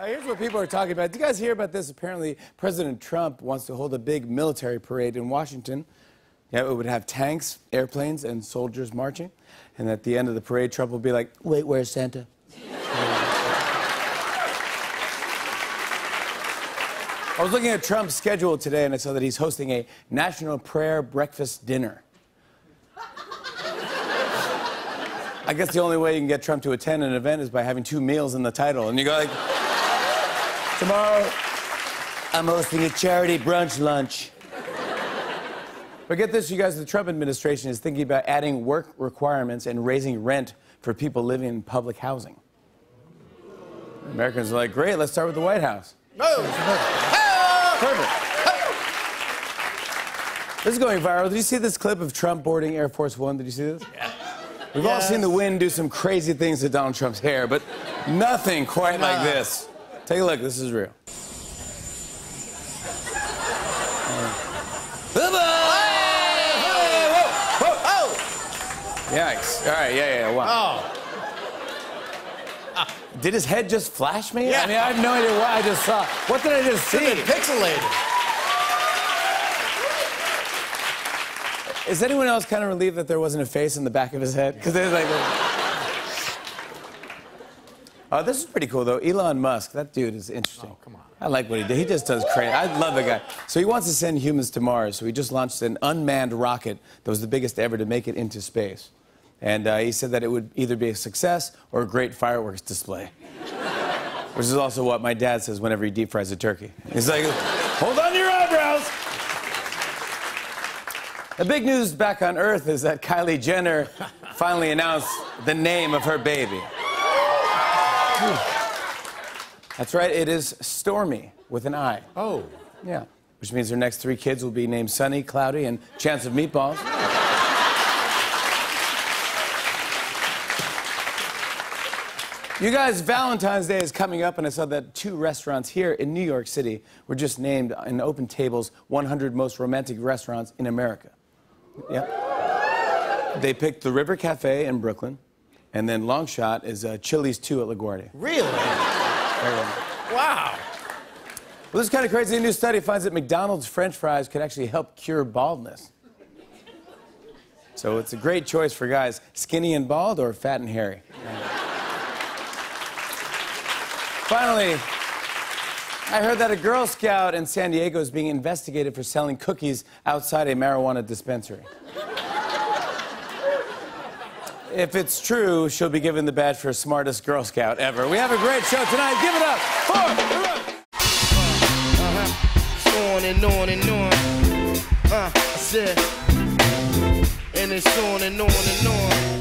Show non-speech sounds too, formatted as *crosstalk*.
Uh, here's what people are talking about. Did you guys hear about this? Apparently, President Trump wants to hold a big military parade in Washington. Yeah, it would have tanks, airplanes, and soldiers marching. And at the end of the parade, Trump will be like, Wait, where's Santa? *laughs* I was looking at Trump's schedule today and I saw that he's hosting a national prayer breakfast dinner. *laughs* I guess the only way you can get Trump to attend an event is by having two meals in the title. And you go like, tomorrow, I'm hosting a charity brunch lunch. But get this, you guys, the Trump administration is thinking about adding work requirements and raising rent for people living in public housing. Americans are like, great, let's start with the White House. Oh. Perfect. This is going viral. Did you see this clip of Trump boarding Air Force One? Did you see this? Yeah. We've all seen the wind do some crazy things to Donald Trump's hair, but nothing quite like this. Take a look. This is real. Oh! Yikes. All right, yeah, yeah, wow. Oh. Ah, did his head just flash me? Yeah. I mean, I have no idea what I just saw. What did I just see? Pixelated. Is anyone else kind of relieved that there wasn't a face in the back of his head? Because there's like. Oh, this is pretty cool though. Elon Musk, that dude is interesting. Oh, come on. I like what he did. He just does crazy. I love the guy. So he wants to send humans to Mars. So he just launched an unmanned rocket that was the biggest ever to make it into space. And uh, he said that it would either be a success or a great fireworks display. *laughs* Which is also what my dad says whenever he deep fries a turkey. He's like, hold on to your eyebrows. The big news back on Earth is that Kylie Jenner finally announced the name of her baby. That's right, it is Stormi with an I. Oh. Yeah. Which means her next three kids will be named Sunny, Cloudy, and Chance of Meatballs. You guys, Valentine's Day is coming up, and I saw that two restaurants here in New York City were just named in OpenTable's 100 most romantic restaurants in America. Yeah. They picked the River Cafe in Brooklyn, and then long shot is uh, Chili's Too at LaGuardia. Really? Wow. Well, this is kind of crazy. A new study finds that McDonald's French fries can actually help cure baldness. So it's a great choice for guys skinny and bald or fat and hairy. Finally, I heard that a Girl Scout in San Diego is being investigated for selling cookies outside a marijuana dispensary. If it's true, she'll be given the badge for smartest Girl Scout ever. We have a great show tonight. Give it up for Uh-huh. On and on and on. Uh, I said. And it's on and on and on.